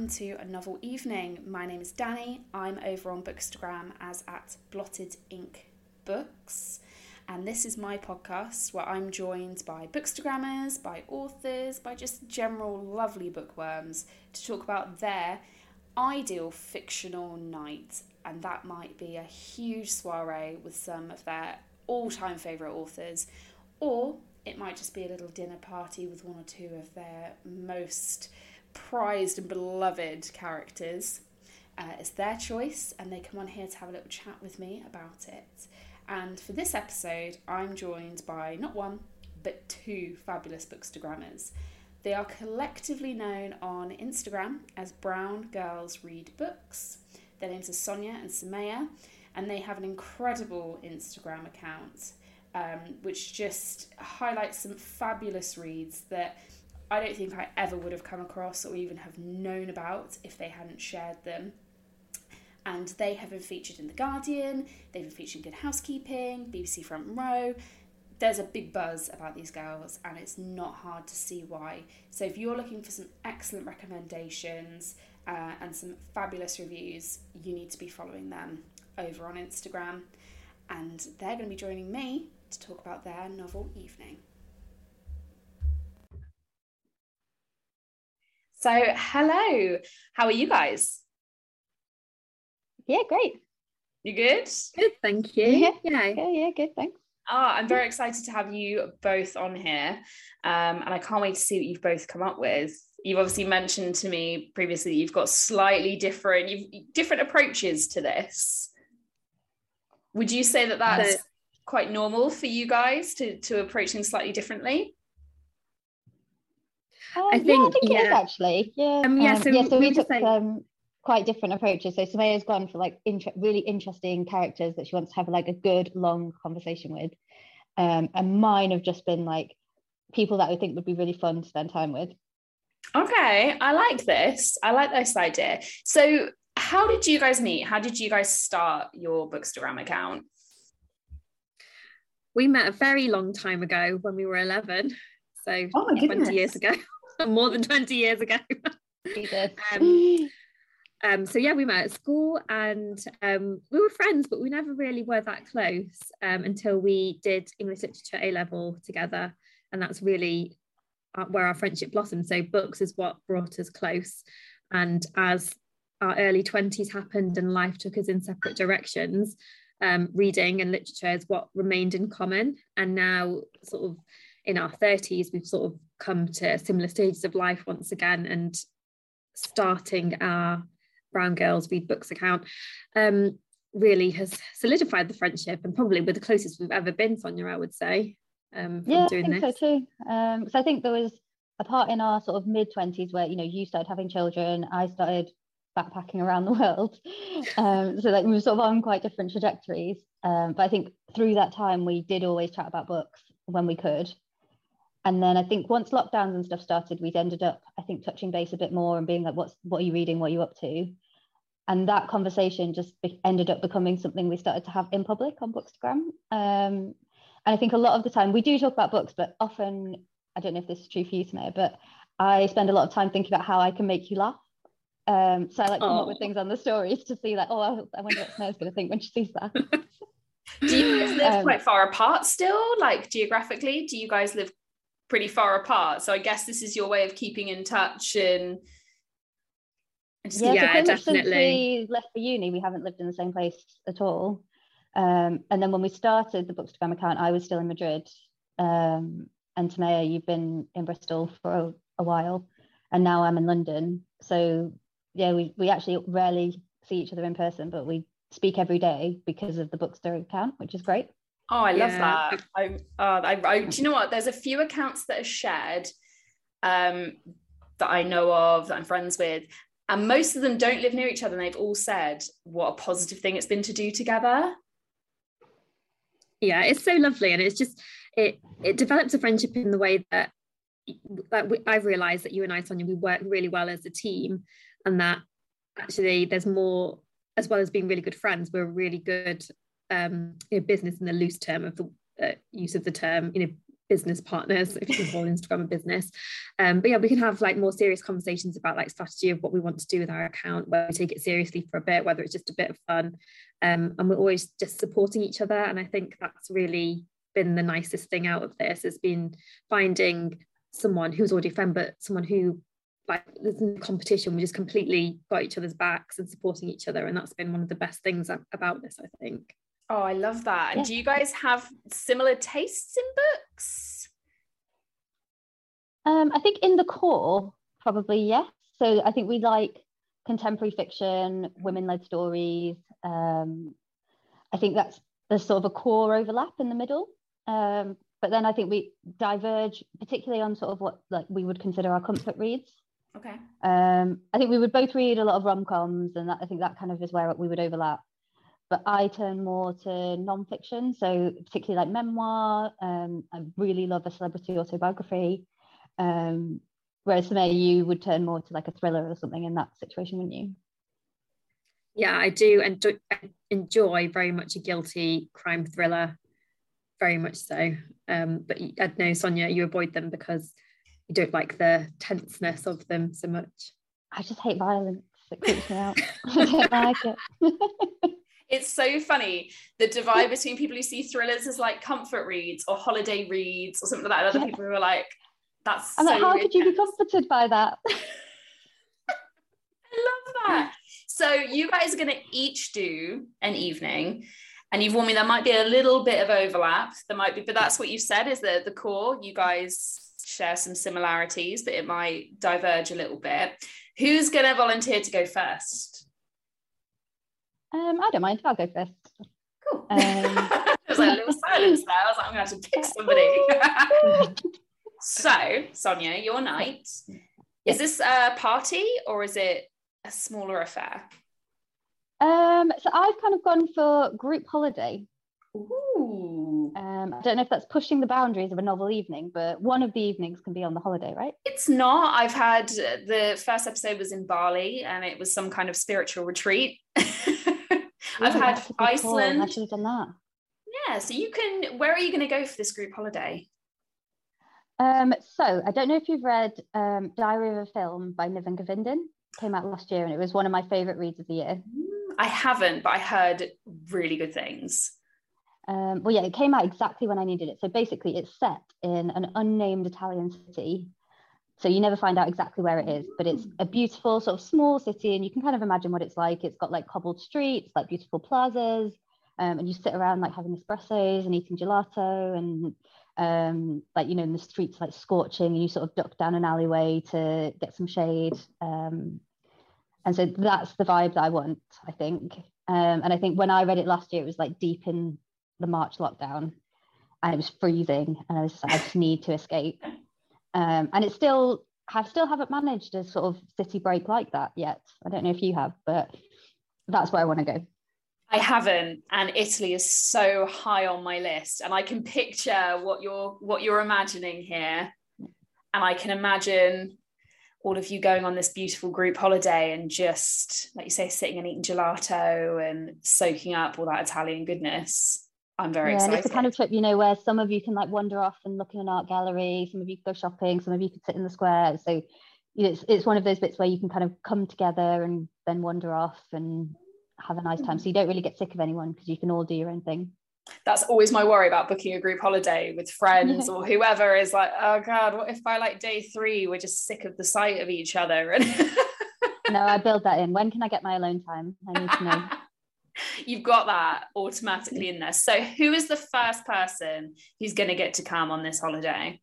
welcome to a novel evening. My name is Dannie. I'm over on Bookstagram as at Blotted Ink Books. And this is my podcast where I'm joined by bookstagrammers, by authors, by just general lovely bookworms to talk about their ideal fictional night. And that might be a huge soiree with some of their all time favourite authors, or it might just be a little dinner party with one or two of their most prized and beloved characters. Uh, it's their choice, and they come on here to have a little chat with me about it. And for this episode, I'm joined by not one, but two fabulous bookstagrammers. They are collectively known on Instagram as Brown Girls Read Books. Their names are Soniya and Sumayyah, and they have an incredible Instagram account um, which just highlights some fabulous reads that I don't think I ever would have come across or even have known about if they hadn't shared them. And they have been featured in The Guardian, they've been featured in Good Housekeeping, BBC Front Row. There's a big buzz about these girls, and it's not hard to see why. So, if you're looking for some excellent recommendations uh, and some fabulous reviews, you need to be following them over on Instagram. And they're going to be joining me to talk about their novel evening. So, hello, how are you guys? Yeah, great. You good? Good, thank you. Yeah, yeah, yeah, yeah good, thanks. Ah, I'm very excited to have you both on here, um, and I can't wait to see what you've both come up with. You've obviously mentioned to me previously that you've got slightly different, you've different approaches to this. Would you say that that's so, quite normal for you guys to to approach things slightly differently? Uh, I think, yeah, I think yeah. it is actually. Yeah. Um, yeah, so, um, yeah, so we, we took say... um, quite different approaches. So Sumayyah's gone for like inter- really interesting characters that she wants to have like a good long conversation with. Um, and mine have just been like people that I think would be really fun to spend time with. Okay, I like this. I like this idea. So, how did you guys meet? How did you guys start your Bookstagram account? We met a very long time ago when we were 11. So, oh 20 years ago, more than 20 years ago. um, um, so yeah, we met at school and um, we were friends, but we never really were that close um, until we did English literature A level together, and that's really uh, where our friendship blossomed. So books is what brought us close, and as our early twenties happened and life took us in separate directions, um, reading and literature is what remained in common. And now, sort of in our thirties, we've sort of come to similar stages of life once again, and starting our Brown Girls Read Books account um, really has solidified the friendship and probably we're the closest we've ever been, Soniya, I would say. Um, yeah, I think this. so too. Um, so I think there was a part in our sort of mid 20s where, you know, you started having children, I started backpacking around the world. Um, so like we were sort of on quite different trajectories. Um, but I think through that time, we did always chat about books when we could. And then I think once lockdowns and stuff started, we'd ended up, I think, touching base a bit more and being like, what's what are you reading? What are you up to? and that conversation just be- ended up becoming something we started to have in public on Bookstagram. Um, and I think a lot of the time we do talk about books, but often I don't know if this is true for you, Sumayyah, but I spend a lot of time thinking about how I can make you laugh. Um, so I like to come up with things on the stories to see like, oh, I wonder what Sumayyah's going to think when she sees that. do you guys live um, quite far apart still? Like geographically, do you guys live pretty far apart? So I guess this is your way of keeping in touch and just, yeah, yeah definitely. Since we left for uni, we haven't lived in the same place at all. Um, and then when we started the Bookstagram account, I was still in Madrid. Um, and Sumayyah, you've been in Bristol for a, a, while, and now I'm in London. So yeah, we we actually rarely see each other in person, but we speak every day because of the Bookstagram account, which is great. Oh, I love yeah. that. I, uh, I, I, do you know what? There's a few accounts that are shared um, that I know of that I'm friends with, and most of them don't live near each other and they've all said what a positive thing it's been to do together yeah it's so lovely and it's just it it develops a friendship in the way that that we, I've realized that you and I Soniya we work really well as a team and that actually there's more as well as being really good friends we're really good um you know, business in the loose term of the uh, use of the term you know business partners if you can call instagram a business. Um, but yeah we can have like more serious conversations about like strategy of what we want to do with our account whether we take it seriously for a bit whether it's just a bit of fun. Um, and we're always just supporting each other. And i think that's really been the nicest thing out of this has been finding someone who's already a friend but someone who like there's no competition. We just completely got each other's backs and supporting each other. And that's been one of the best things about this i think Oh, I love that. And do you guys have similar tastes in books? Um, I think in the core, probably yes. So I think we like contemporary fiction, women-led stories. Um, I think that's there's sort of a core overlap in the middle. Um, but then I think we diverge, particularly on sort of what like we would consider our comfort reads. Okay. Um, I think we would both read a lot of rom-coms, and that, I think that kind of is where we would overlap but I turn more to nonfiction, so particularly like memoir. Um, I really love a celebrity autobiography. Um, whereas Sumayyah, you would turn more to like a thriller or something in that situation, wouldn't you? Yeah, I do and enjoy very much a guilty crime thriller, very much so. Um, but I know Soniya, you avoid them because you don't like the tenseness of them so much. I just hate violence. It creeps me out. I don't like it. It's so funny the divide between people who see thrillers as like comfort reads or holiday reads or something like that. And other people who are like, that's I'm so like, how could you be comforted by that? I love that. So you guys are going to each do an evening, and you've warned me there might be a little bit of overlap. There might be, but that's what you said is that the core. You guys share some similarities, but it might diverge a little bit. Who's going to volunteer to go first? Um, I don't mind. I'll go first. Cool. Um, there was like a little silence there. I was like, I'm going to have to pick somebody. so, Soniya, your night. Is this a party or is it a smaller affair? Um, so I've kind of gone for group holiday. Ooh. Um, I don't know if that's pushing the boundaries of a novel evening, but one of the evenings can be on the holiday, right? It's not. I've had the first episode was in Bali and it was some kind of spiritual retreat. I've had Iceland. Cool. I should have done that. Yeah, so you can. Where are you going to go for this group holiday? Um, so I don't know if you've read um, Diary of a Film by Niven Govinden. Came out last year, and it was one of my favourite reads of the year. I haven't, but I heard really good things. Um, well, yeah, it came out exactly when I needed it. So basically, it's set in an unnamed Italian city so you never find out exactly where it is, but it's a beautiful sort of small city, and you can kind of imagine what it's like. It's got like cobbled streets, like beautiful plazas, um, and you sit around like having espressos and eating gelato, and um, like you know, in the streets like scorching, and you sort of duck down an alleyway to get some shade. Um, and so that's the vibe that I want, I think. Um, and I think when I read it last year, it was like deep in the March lockdown, and it was freezing, and I was just like, I just need to escape. Um, and it's still I still haven't managed a sort of city break like that yet. I don't know if you have, but that's where I want to go. I haven't, and Italy is so high on my list, and I can picture what you're what you're imagining here, and I can imagine all of you going on this beautiful group holiday and just like you say, sitting and eating gelato and soaking up all that Italian goodness. I'm very yeah, excited. And it's the kind of trip, you know, where some of you can like wander off and look in an art gallery, some of you can go shopping, some of you can sit in the square. So you know, it's, it's one of those bits where you can kind of come together and then wander off and have a nice time. So you don't really get sick of anyone because you can all do your own thing. That's always my worry about booking a group holiday with friends or whoever is like, oh God, what if by like day three we're just sick of the sight of each other? And no, I build that in. When can I get my alone time? I need to know you've got that automatically in there. So, who is the first person who's going to get to come on this holiday?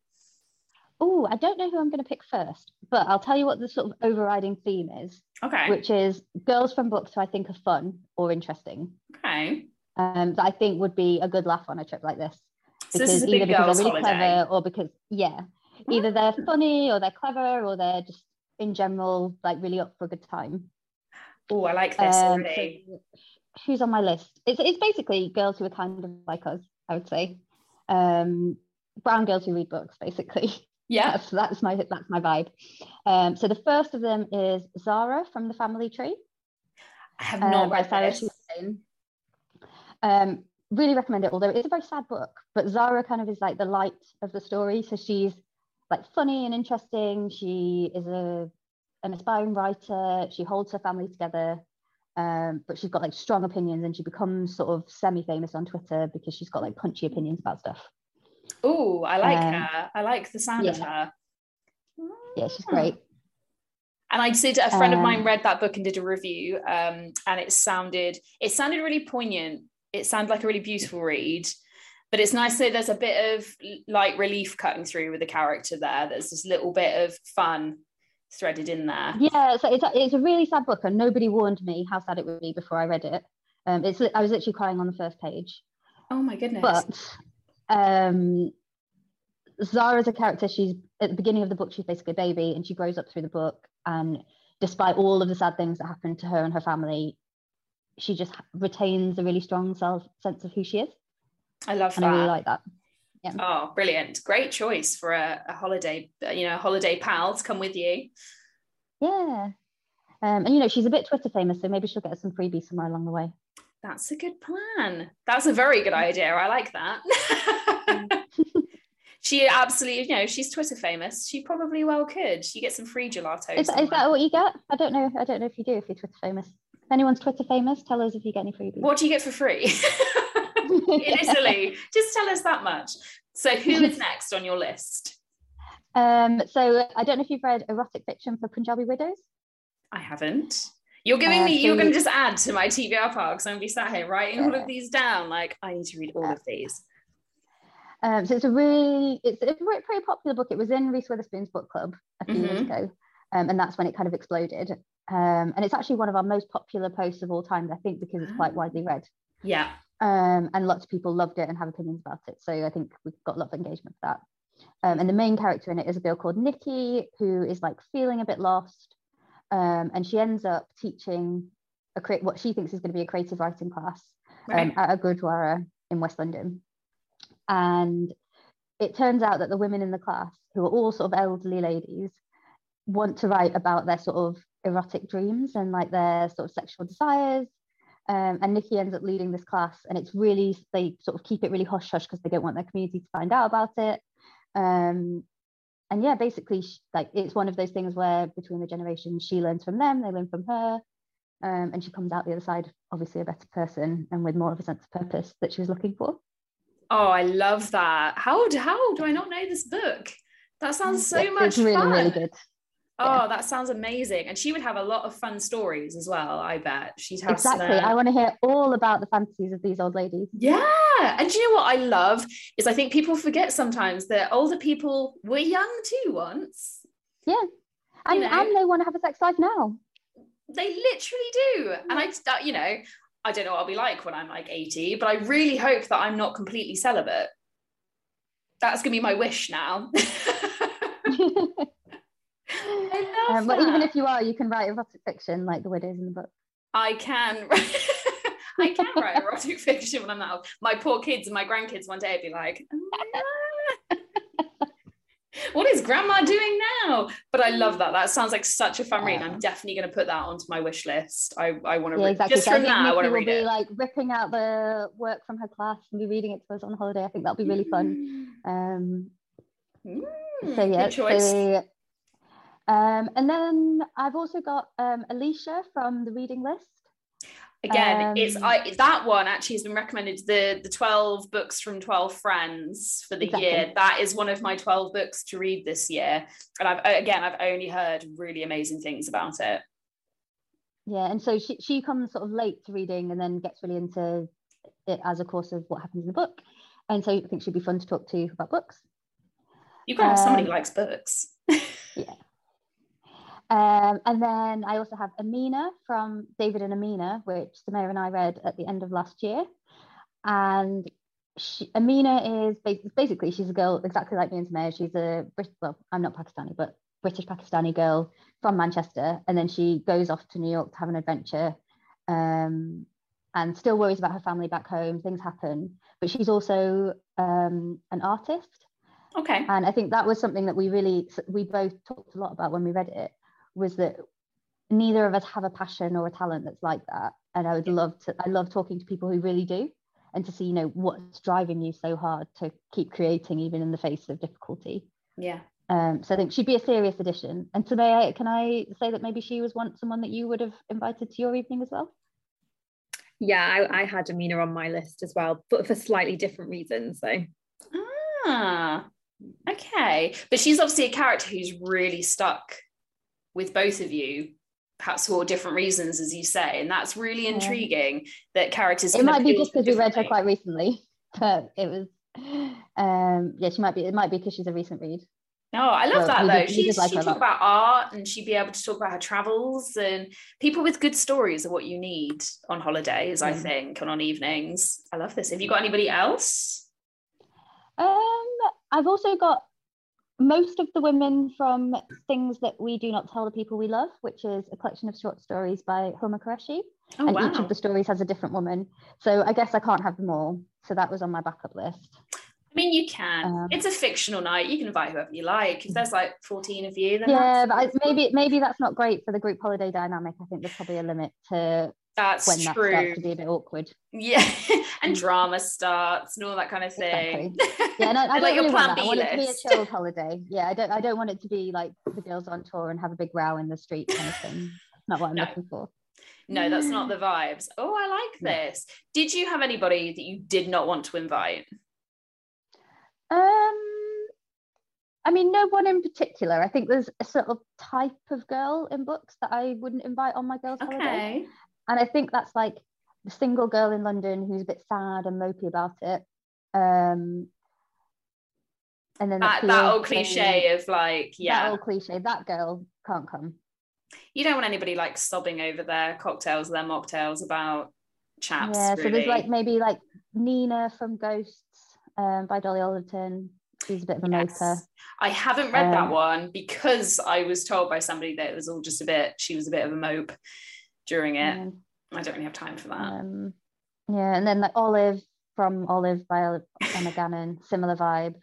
Oh, I don't know who I'm going to pick first, but I'll tell you what the sort of overriding theme is. Okay. Which is girls from books who I think are fun or interesting. Okay. Um, that I think would be a good laugh on a trip like this. So because this either because they're really holiday. clever or because yeah, either they're funny or they're clever or they're just in general like really up for a good time. Oh, I like this um, already. So who's on my list? It's, it's basically girls who are kind of like us, I would say. Um, brown girls who read books, basically. Yeah, that's, that's my that's my vibe. Um, so the first of them is Zara from the Family Tree. I have not um, read Sarah this. Um, really recommend it. Although it's a very sad book, but Zara kind of is like the light of the story. So she's like funny and interesting. She is a an aspiring writer. She holds her family together. Um, but she's got like strong opinions and she becomes sort of semi-famous on Twitter because she's got like punchy opinions about stuff. Oh, I like um, her. I like the sound yeah. of her. Yeah, she's great. And I did a friend um, of mine um, read that book and did a review, um, and it sounded it sounded really poignant. It sounded like a really beautiful read, but it's nice that there's a bit of light relief cutting through with the character there. There's this little bit of fun threaded in there. Yeah, so it's a, it's a really sad book, and nobody warned me how sad it would be before I read it. Um, it's I was literally crying on the first page. Oh my goodness! But um, Zara's a character. She's at the beginning of the book. She's basically a baby, and she grows up through the book. And despite all of the sad things that happen to her and her family, she just retains a really strong self sense of who she is. I love and that. I really like that. Yeah. Oh, brilliant! Great choice for a, a holiday. You know, holiday pal to come with you. Yeah, um, and you know she's a bit Twitter famous, so maybe she'll get some freebies somewhere along the way. That's a good plan. That's a very good idea. I like that. she absolutely, you know, she's Twitter famous. She probably well could. She get some free gelato. Is, is, that what you get? I don't know. I don't know if you do if you're Twitter famous. If anyone's Twitter famous, tell us if you get any freebies. What do you get for free? In Italy, just tell us that much. So, who is next on your list? Um, so I don't know if you've read erotic fiction for Punjabi widows. I haven't. You're giving uh, me, so you're going to just add to my TBR pile because I'm going to be sat here writing yeah. all of these down. Like, I need to read all of these. Um, so it's a really, it's a pretty popular book. It was in Reese Witherspoon's book club a few mm-hmm. years ago. Um, and that's when it kind of exploded. Um, and it's actually one of our most popular posts of all time, I think, because it's quite widely read. Yeah. Um, and lots of people loved it and have opinions about it. So I think we've got a lot of engagement for that. Um, and the main character in it is a girl called Nikki, who is like feeling a bit lost. Um, and she ends up teaching a cre- what she thinks is going to be a creative writing class um, right. at a Gurdwara in West London. And it turns out that the women in the class, who are all sort of elderly ladies, want to write about their sort of erotic dreams and like their sort of sexual desires. Um, and Nikki ends up leading this class, and it's really they sort of keep it really hush hush because they don't want their community to find out about it. Um, and yeah, basically, like it's one of those things where between the generations, she learns from them, they learn from her, um, and she comes out the other side, obviously a better person and with more of a sense of purpose that she was looking for. Oh, I love that. How how do I not know this book? That sounds so it's, much it's really, fun. Really good. Oh, yeah. that sounds amazing. And she would have a lot of fun stories as well, I bet. She'd have Exactly. Some, uh... I want to hear all about the fantasies of these old ladies. Yeah. And you know what I love is I think people forget sometimes that older people were young too once. Yeah. And, you know? and they want to have a sex life now. They literally do. And I, you know, I don't know what I'll be like when I'm like 80, but I really hope that I'm not completely celibate. That's going to be my wish now. um, but even if you are, you can write erotic fiction like the widows in the book. I can. I can write erotic fiction when I'm out. My poor kids and my grandkids one day would be like, what is grandma doing now? But I love that. That sounds like such a fun read. I'm definitely going to put that onto my wish list. I, I want to yeah, read exactly. just so from that. I want to read be it. like ripping out the work from her class and be reading it to us on holiday. I think that'll be really fun. Um, mm, so yeah. So, um, and then I've also got um, Aleisha from the reading list. Again, um, it's I that one actually has been recommended the the 12 books from 12 friends for the exactly. year. That is one of my 12 books to read this year. And I've again I've only heard really amazing things about it. Yeah, and so she she comes sort of late to reading and then gets really into it as a course of what happens in the book. And so I think she'd be fun to talk to about books. You've got um, somebody who likes books. yeah. Um, and then I also have Amina from David and Amina, which Sumayyah and I read at the end of last year. And she, Amina is basically she's a girl exactly like me and Sumayyah. She's a British, well, I'm not Pakistani, but British Pakistani girl from Manchester, and then she goes off to New York to have an adventure, um, and still worries about her family back home. Things happen, but she's also um, an artist. Okay. And I think that was something that we really we both talked a lot about when we read it was that neither of us have a passion or a talent that's like that and i would love to i love talking to people who really do and to see you know what's driving you so hard to keep creating even in the face of difficulty yeah um, so I think she'd be a serious addition. And today, can I say that maybe she was one someone that you would have invited to your evening as well? Yeah, I, I had Amina on my list as well, but for slightly different reasons. So ah, okay, but she's obviously a character who's really stuck with both of you perhaps for different reasons, as you say, and that's really intriguing. Yeah. That characters. It might be just because we read her quite recently, but it was. Um, yeah, she might be. It might be because she's a recent read. No, I love that though. Did, she like talk about art and she'd be able to talk about her travels and people with good stories are what you need on holidays, mm. I think, and on evenings. I love this. Have you got anybody else? Um, I've also got most of the women from Things That We Do Not Tell the People We Love, which is a collection of short stories by Huma Qureshi. Oh, and wow. each of the stories has a different woman. So I guess I can't have them all. So that was on my backup list. I mean, you can. Um, it's a fictional night. You can invite whoever you like. If there's like 14 of you, then yeah, but I, maybe maybe that's not great for the group holiday dynamic. I think there's probably a limit to that's when true. that starts to be a bit awkward. Yeah, and drama starts and all that kind of thing. Exactly. Yeah, no, I don't like really want that. I want it to be a chilled holiday. Yeah, I don't. I don't want it to be like the girls on tour and have a big row in the street kind of thing. not what I'm no. looking for. No, that's not the vibes. Oh, I like this. Did you have anybody that you did not want to invite? Um, I mean, no one in particular. I think there's a sort of type of girl in books that I wouldn't invite on my girls' okay. holiday. And I think that's like the single girl in London who's a bit sad and mopey about it. Um, and then that, that old cliche of like, yeah, that old cliche. That girl can't come. You don't want anybody like sobbing over their cocktails, or their mocktails about chaps. Yeah, really. so there's like maybe like Nina from Ghosts um, by Dolly Alderton. She's a bit of a yes. motor. I haven't read um, that one because I was told by somebody that it was all just a bit, she was a bit of a mope during it. I don't really have time for that. Um, yeah, and then like Olive from Olive by Emma Gannon, similar vibe.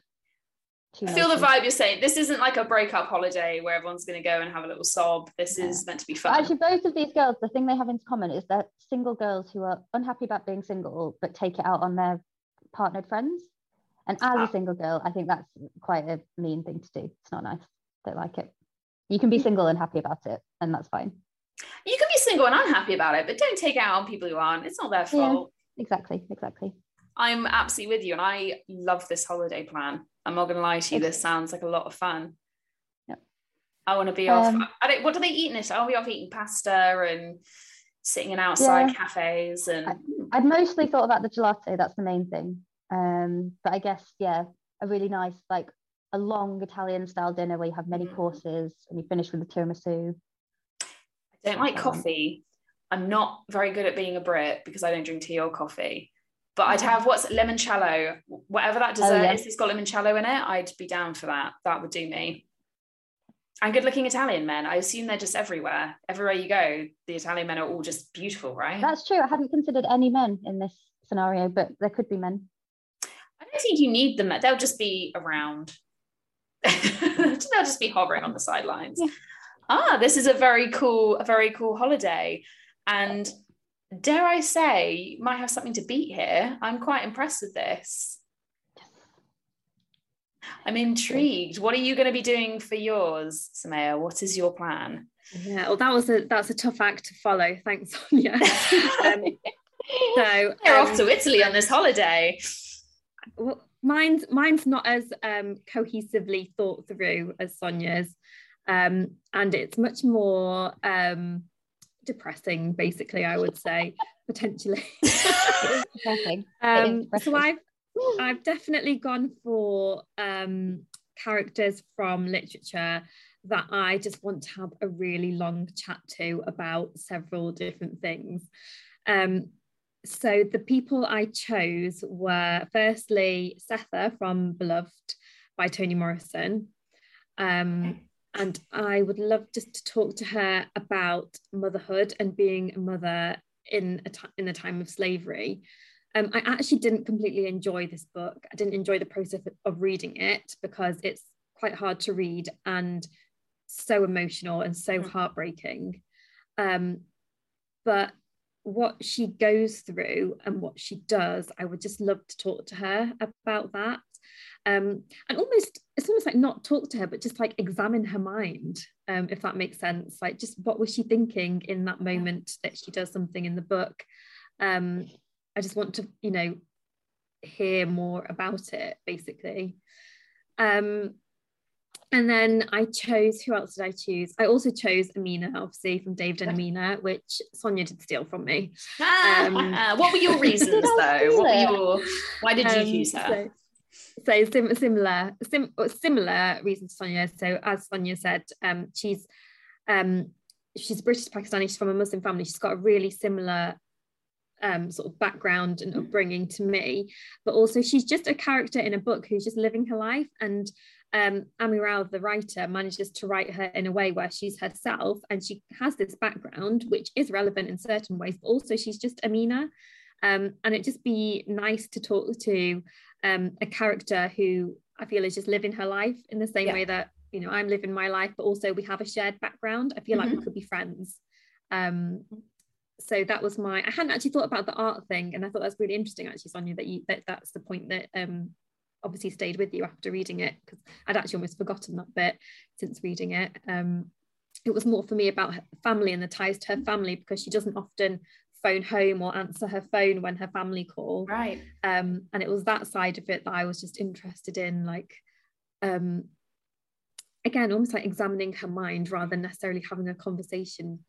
I feel the vibe you're saying. This isn't like a breakup holiday where everyone's going to go and have a little sob. This yeah. is meant to be fun. Actually, both of these girls, the thing they have in common is they're single girls who are unhappy about being single, but take it out on their partnered friends. And as a ah. single girl, I think that's quite a mean thing to do. It's not nice. Don't like it. You can be single and happy about it, and that's fine. You can be single and unhappy about it, but don't take it out on people who aren't. It's not their fault. Yeah, exactly, exactly. I'm absolutely with you, and I love this holiday plan. I'm not going to lie to you. This sounds like a lot of fun. Yep. I want to be um, off. I don't, what do they eat in it? I'll be off eating pasta and sitting in outside yeah, cafes. And I, I'd mostly thought about the gelato. That's the main thing. Um, but I guess yeah, a really nice like a long Italian style dinner where you have many mm. courses and you finish with the tiramisu. I don't like coffee. I'm not very good at being a Brit because I don't drink tea or coffee. But I'd have what's limoncello, whatever that oh, dessert oh, yeah. is, it's got limoncello in it. I'd be down for that. That would do me. And good looking Italian men. I assume they're just everywhere. Everywhere you go, the Italian men are all just beautiful, right? That's true. I hadn't considered any men in this scenario, but there could be men. I don't think you need them. They'll just be around. They'll just be hovering on the sidelines. Yeah. Ah, this is a very cool, a very cool holiday. And dare I say, you might have something to beat here. I'm quite impressed with this. I'm intrigued. What are you going to be doing for yours, Sumayyah? What is your plan? Yeah, well, that was a that's a tough act to follow. Thanks, Soniya. um, so you're um, off to Italy on this holiday well, mine's mine's not as um, cohesively thought through as Soniya's, um, and it's much more um, depressing. Basically, I would say potentially. Um, so I've I've definitely gone for um, characters from literature that I just want to have a really long chat to about several different things. Um, so the people I chose were firstly Sethe from Beloved by Toni Morrison. Um, and I would love just to talk to her about motherhood and being a mother in a t- in the time of slavery. Um, I actually didn't completely enjoy this book. I didn't enjoy the process of reading it because it's quite hard to read and so emotional and so mm. heartbreaking. Um, but what she goes through and what she does, I would just love to talk to her about that. Um, and almost it's almost like not talk to her, but just like examine her mind, um, if that makes sense. Like just what was she thinking in that moment that she does something in the book? Um, I just want to, you know, hear more about it, basically. Um, and then I chose, who else did I choose? I also chose Amina, obviously, from David and Amina, which Soniya did steal from me. Um, what were your reasons, though? What were your, why did you um, choose her? So, so sim- similar, sim- similar reasons to Soniya. So, as Soniya said, um, she's um, she's British Pakistani. She's from a Muslim family. She's got a really similar um, sort of background and upbringing to me, but also she's just a character in a book who's just living her life and um, Amiral, the writer, manages to write her in a way where she's herself and she has this background, which is relevant in certain ways, but also she's just Amina. Um, and it'd just be nice to talk to um, a character who I feel is just living her life in the same yeah. way that, you know, I'm living my life, but also we have a shared background. I feel mm-hmm. like we mm-hmm. could be friends. Um, so that was my, I hadn't actually thought about the art thing. And I thought that's really interesting actually, Soniya, that you, that that's the point that um, obviously stayed with you after reading it because I'd actually almost forgotten that bit since reading it. Um, it was more for me about her family and the ties to her family because she doesn't often phone home or answer her phone when her family call. Right. Um, and it was that side of it that I was just interested in, like, um, again, almost like examining her mind rather than necessarily having a conversation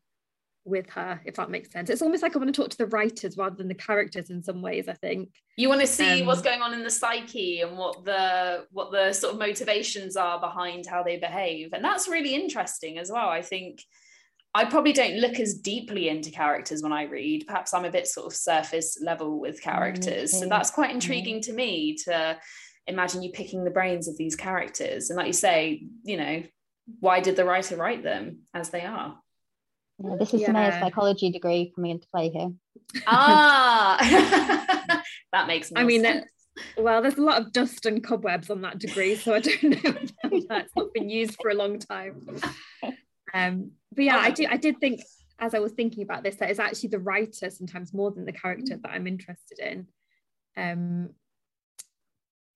with her, if that makes sense. It's almost like I want to talk to the writers rather than the characters in some ways, I think. You want to see um, what's going on in the psyche and what the what the sort of motivations are behind how they behave. And that's really interesting as well. I think I probably don't look as deeply into characters when I read. Perhaps I'm a bit sort of surface level with characters. Mm-hmm. So that's quite intriguing mm-hmm. to me to imagine you picking the brains of these characters. And like you say, you know, why did the writer write them as they are? Yeah, this is yeah. psychology degree coming into play here. Ah, that makes. Me I mean, sense. well, there's a lot of dust and cobwebs on that degree, so I don't know that's not been used for a long time. Um, but yeah, I do. I did think as I was thinking about this that it's actually the writer sometimes more than the character that I'm interested in. Um,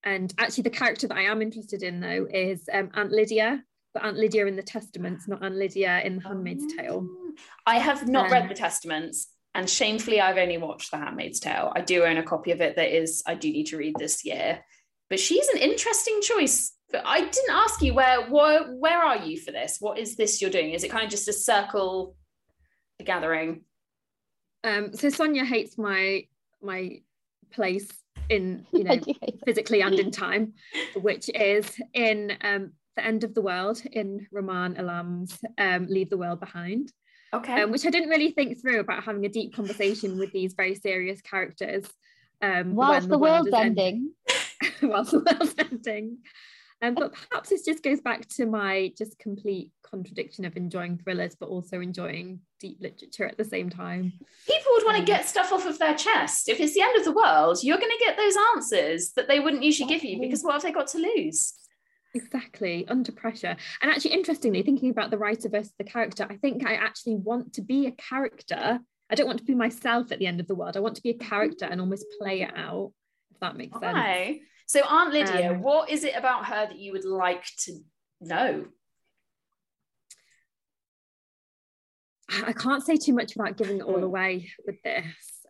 and actually, the character that I am interested in though is um, Aunt Lydia but Aunt Lydia in the Testaments, not Aunt Lydia in The Handmaid's Tale. I have not um, read the Testaments, and shamefully, I've only watched The Handmaid's Tale. I do own a copy of it that is I do need to read this year. But she's an interesting choice. But I didn't ask you where where where are you for this? What is this you're doing? Is it kind of just a circle, a gathering? Um, so Soniya hates my my place in you know physically and in time, which is in um, the End of the World in Rumaan Alam's um, Leave the World Behind. Okay. Um, which I didn't really think through about having a deep conversation with these very serious characters. Um, whilst the, the world's world ending. ending. whilst the world's ending. Um, but perhaps this just goes back to my just complete contradiction of enjoying thrillers, but also enjoying deep literature at the same time. People would want to um, get stuff off of their chest. If it's the end of the world, you're going to get those answers that they wouldn't usually give you because what have they got to lose? Exactly, under pressure. And actually, interestingly, thinking about the writer versus the character, I think I actually want to be a character. I don't want to be myself at the end of the world. I want to be a character and almost play it out, if that makes Why? sense. So, Aunt Lydia, um, what is it about her that you would like to know? I can't say too much without giving it all hmm. away with this.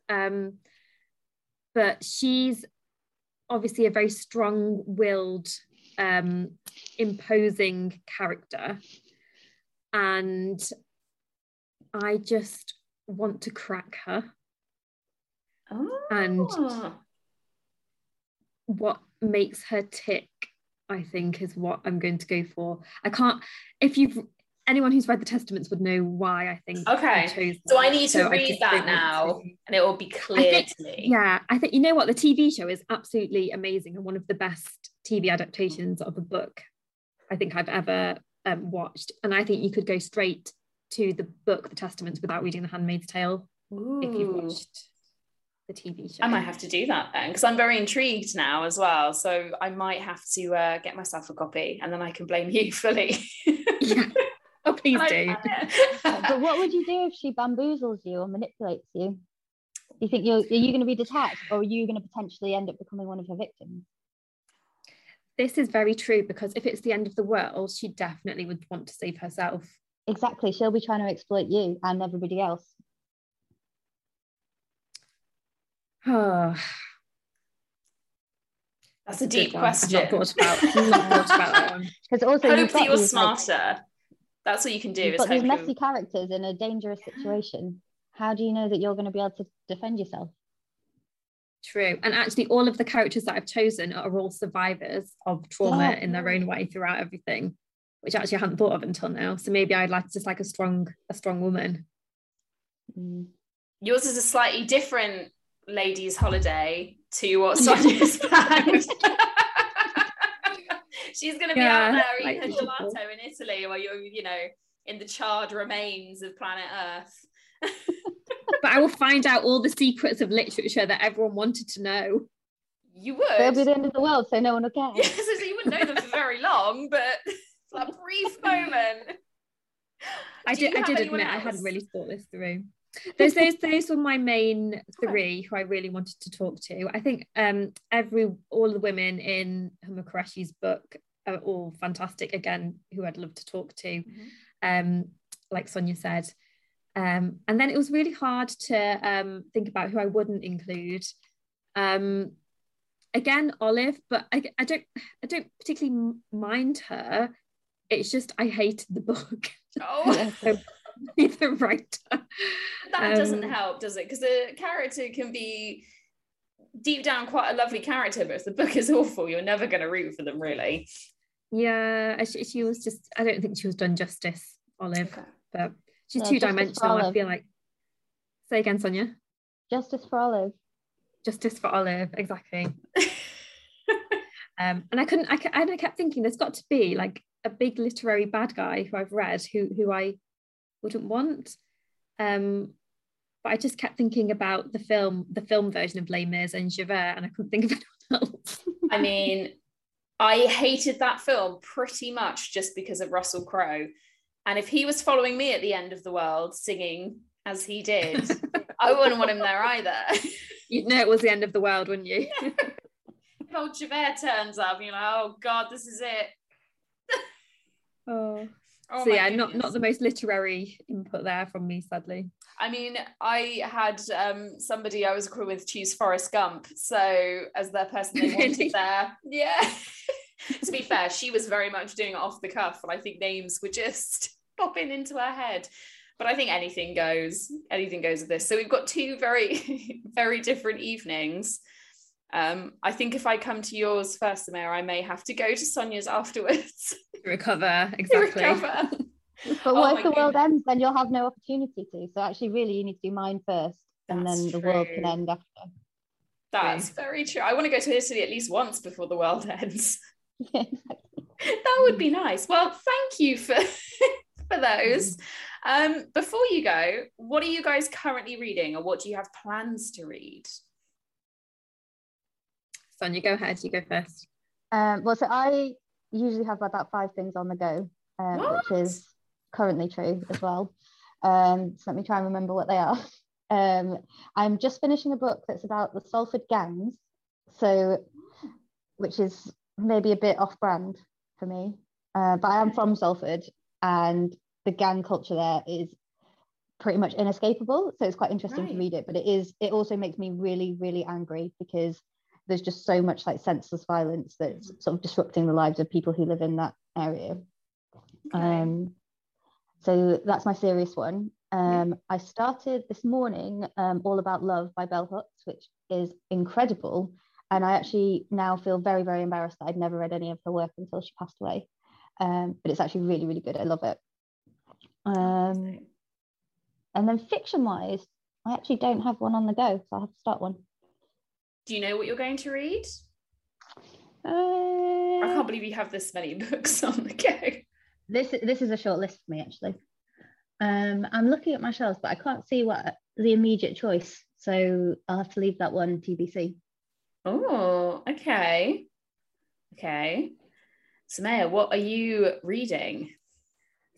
Um, but she's obviously a very strong willed um, imposing character. And I just want to crack her. Oh. And what makes her tick, I think, is what I'm going to go for. I can't, if you've, anyone who's read the Testaments would know why I think. Okay. I so I need to so read that now to. and it will be clear think, to me. Yeah. I think, you know what? The TV show is absolutely amazing and one of the best TV adaptations of a book I think I've ever um, watched. And I think you could go straight to the book, The Testaments, without reading The Handmaid's Tale Ooh. if you've watched the TV show. I might have to do that then because I'm very intrigued now as well. So I might have to uh, get myself a copy and then I can blame you fully. yeah. Oh, please do. but what would you do if she bamboozles you or manipulates you? Do you think you're are you going to be detached, or are you going to potentially end up becoming one of her victims? This is very true because if it's the end of the world, she definitely would want to save herself. Exactly. She'll be trying to exploit you and everybody else. That's a deep question. I've not thought about, not thought about that one. Because also hope you've that you're smarter. Like, That's what you can do. you've got these messy you're- characters in a dangerous situation. How do you know that you're going to be able to defend yourself? True. And actually, all of the characters that I've chosen are all survivors of trauma Yeah. in their own way throughout everything, which I actually I hadn't thought of until now. So maybe I'd like just like a strong, a strong woman. Mm. Yours is a slightly different ladies' holiday to what Soniya's planned. She's going to be out there eating like her usual. gelato in Italy while you're, you know, in the charred remains of planet Earth. But I will find out all the secrets of literature that everyone wanted to know. You would. It'll be the end of the world, so no one will care. Yes, so you wouldn't know them for very long, but for a brief moment. I Do did. I did anyone admit I hadn't really thought this through. Those, those, those were my main three who I really wanted to talk to. I think um, every all the women in Huma Qureshi's book are all fantastic. Again, who I'd love to talk to. Mm-hmm. Um, like Soniya said, um, and then it was really hard to um, think about who I wouldn't include. Um, again, Olive, but I, I don't I don't particularly mind her. It's just I hated the book. Oh, So the writer. that doesn't Um, help, does it? Because the character can be deep down quite a lovely character, but if the book is awful, you're never going to root for them, really. Yeah, she, she was just. I don't think she was done justice, Olive. Okay. But she's Yeah, two dimensional, I feel like. Say again, Soniya. Justice for Olive. Justice for Olive, exactly. Um, and I couldn't. I, and I kept thinking, there's got to be like a big literary bad guy who I've read who who I wouldn't want. Um, but I just kept thinking about the film, the film version of Les Mis and Javert, and I couldn't think of anyone else. I mean, I hated that film pretty much just because of Russell Crowe. And if he was following me at the end of the world singing as he did, I wouldn't want him there either. You'd know it was the end of the world, wouldn't you? old Javert turns up, you're like, oh God, this is it. Oh. Oh so yeah, not not the most literary input there from me, sadly. I mean, I had um, somebody I was crew with choose Forrest Gump, so as their person they wanted Really? there. Yeah. to be fair, she was very much doing it off the cuff, and I think names were just popping into her head. But I think anything goes. Anything goes with this. So we've got two very, very different evenings. Um, I think if I come to yours first, Sumayyah, I may have to go to Soniya's afterwards Recover, to exactly. recover. But Oh what my if the world goodness. ends? Then you'll have no opportunity to. So actually, really, you need to do mine first, and That's then the world can end after. That's very true. I want to go to Italy at least once before the world ends. Yeah, exactly. that would be nice. Well, thank you for for those. Um, before you go, what are you guys currently reading, or what do you have plans to read? Soniya, go ahead. You go first. Um, well, so I usually have about five things on the go, um, which is currently true as well. Um, so let me try and remember what they are. Um, I'm just finishing a book that's about the Salford gangs, so which is maybe a bit off-brand for me, uh, but I am from Salford, and the gang culture there is pretty much inescapable. So it's quite interesting Right. to read it, but it is it also makes me really really angry because there's just so much like senseless violence that's sort of disrupting the lives of people who live in that area. Um, so that's my serious one. Um, I started this morning um, All About Love by Bell Hooks, which is incredible. And I actually now feel very, very embarrassed that I'd never read any of her work until she passed away. Um, but it's actually really, really good. I love it. Um, and then fiction wise, I actually don't have one on the go, so I'll have to start one. Do you know what you're going to read? I Uh, can't believe you have this many books on the go. this this is a short list for me actually. Um, I'm looking at my shelves, but I can't see what the immediate choice. So I'll have to leave that one TBC. Oh, okay. Okay. Sumayyah, what are you reading?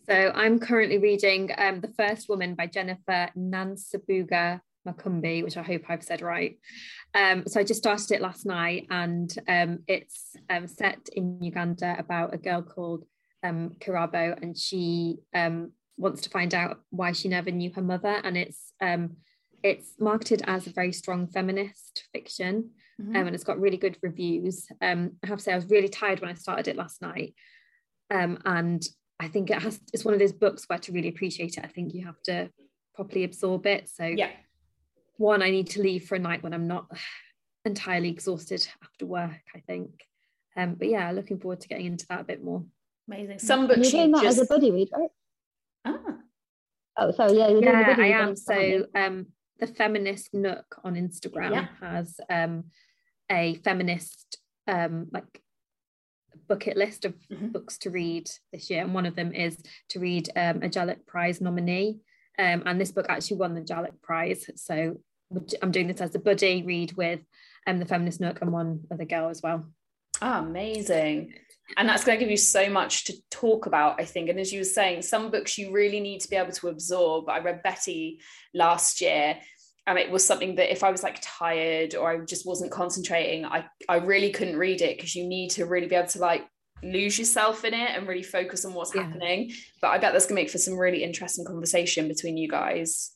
So I'm currently reading um, The First Woman by Jennifer Nansubuga Makumbi, which I hope I've said right. Um, so I just started it last night, and um, it's um, set in Uganda about a girl called um, Kirabo, and she um, wants to find out why she never knew her mother, and it's um, it's marketed as a very strong feminist fiction, mm-hmm. and it's got really good reviews. I have to say, I was really tired when I started it last night, and I think it has. It's one of those books where to really appreciate it, I think you have to properly absorb it. So yeah one I need to leave for a night when I'm not entirely exhausted after work, I think. Um, but yeah, looking forward to getting into that a bit more. Amazing. Some books you're doing that just... as a buddy read, right? Ah. Oh, sorry. Yeah, yeah, I am. So um, the feminist Nook on Instagram yeah. has um, a feminist um, like bucket list of mm-hmm. books to read this year, and one of them is to read um, a Jhalak Prize nominee. Um, and this book actually won the Jhalak Prize. So I'm doing this as a buddy read with um, the Feminist Nook and one other girl as well. Oh, amazing. And that's going to give you so much to talk about, I think. And as you were saying, some books you really need to be able to absorb. I read Betty last year and it was something that if I was like tired or I just wasn't concentrating, I, I really couldn't read it because you need to really be able to like lose yourself in it and really focus on what's yeah. happening. But I bet that's gonna make for some really interesting conversation between you guys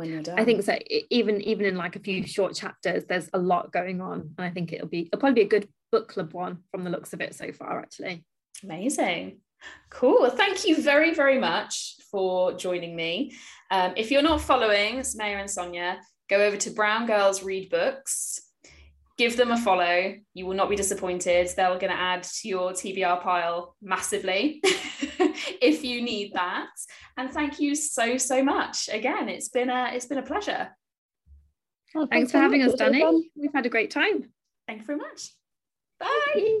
when you're done. I think so. Even even in like a few short chapters, there's a lot going on, and I think it'll be it'll probably be a good book club one from the looks of it so far. Actually, amazing. Cool. Thank you very, very much for joining me. Um, if you're not following Sumayyah and Soniya, go over to Brown Girls Read Books give them a follow. You will not be disappointed. They're going to add to your TBR pile massively if you need that. And thank you so so much. Again, it's been a it's been a pleasure. Well, thanks, thanks for having us, Dannie. We've had a great time. Thank you very much. Bye.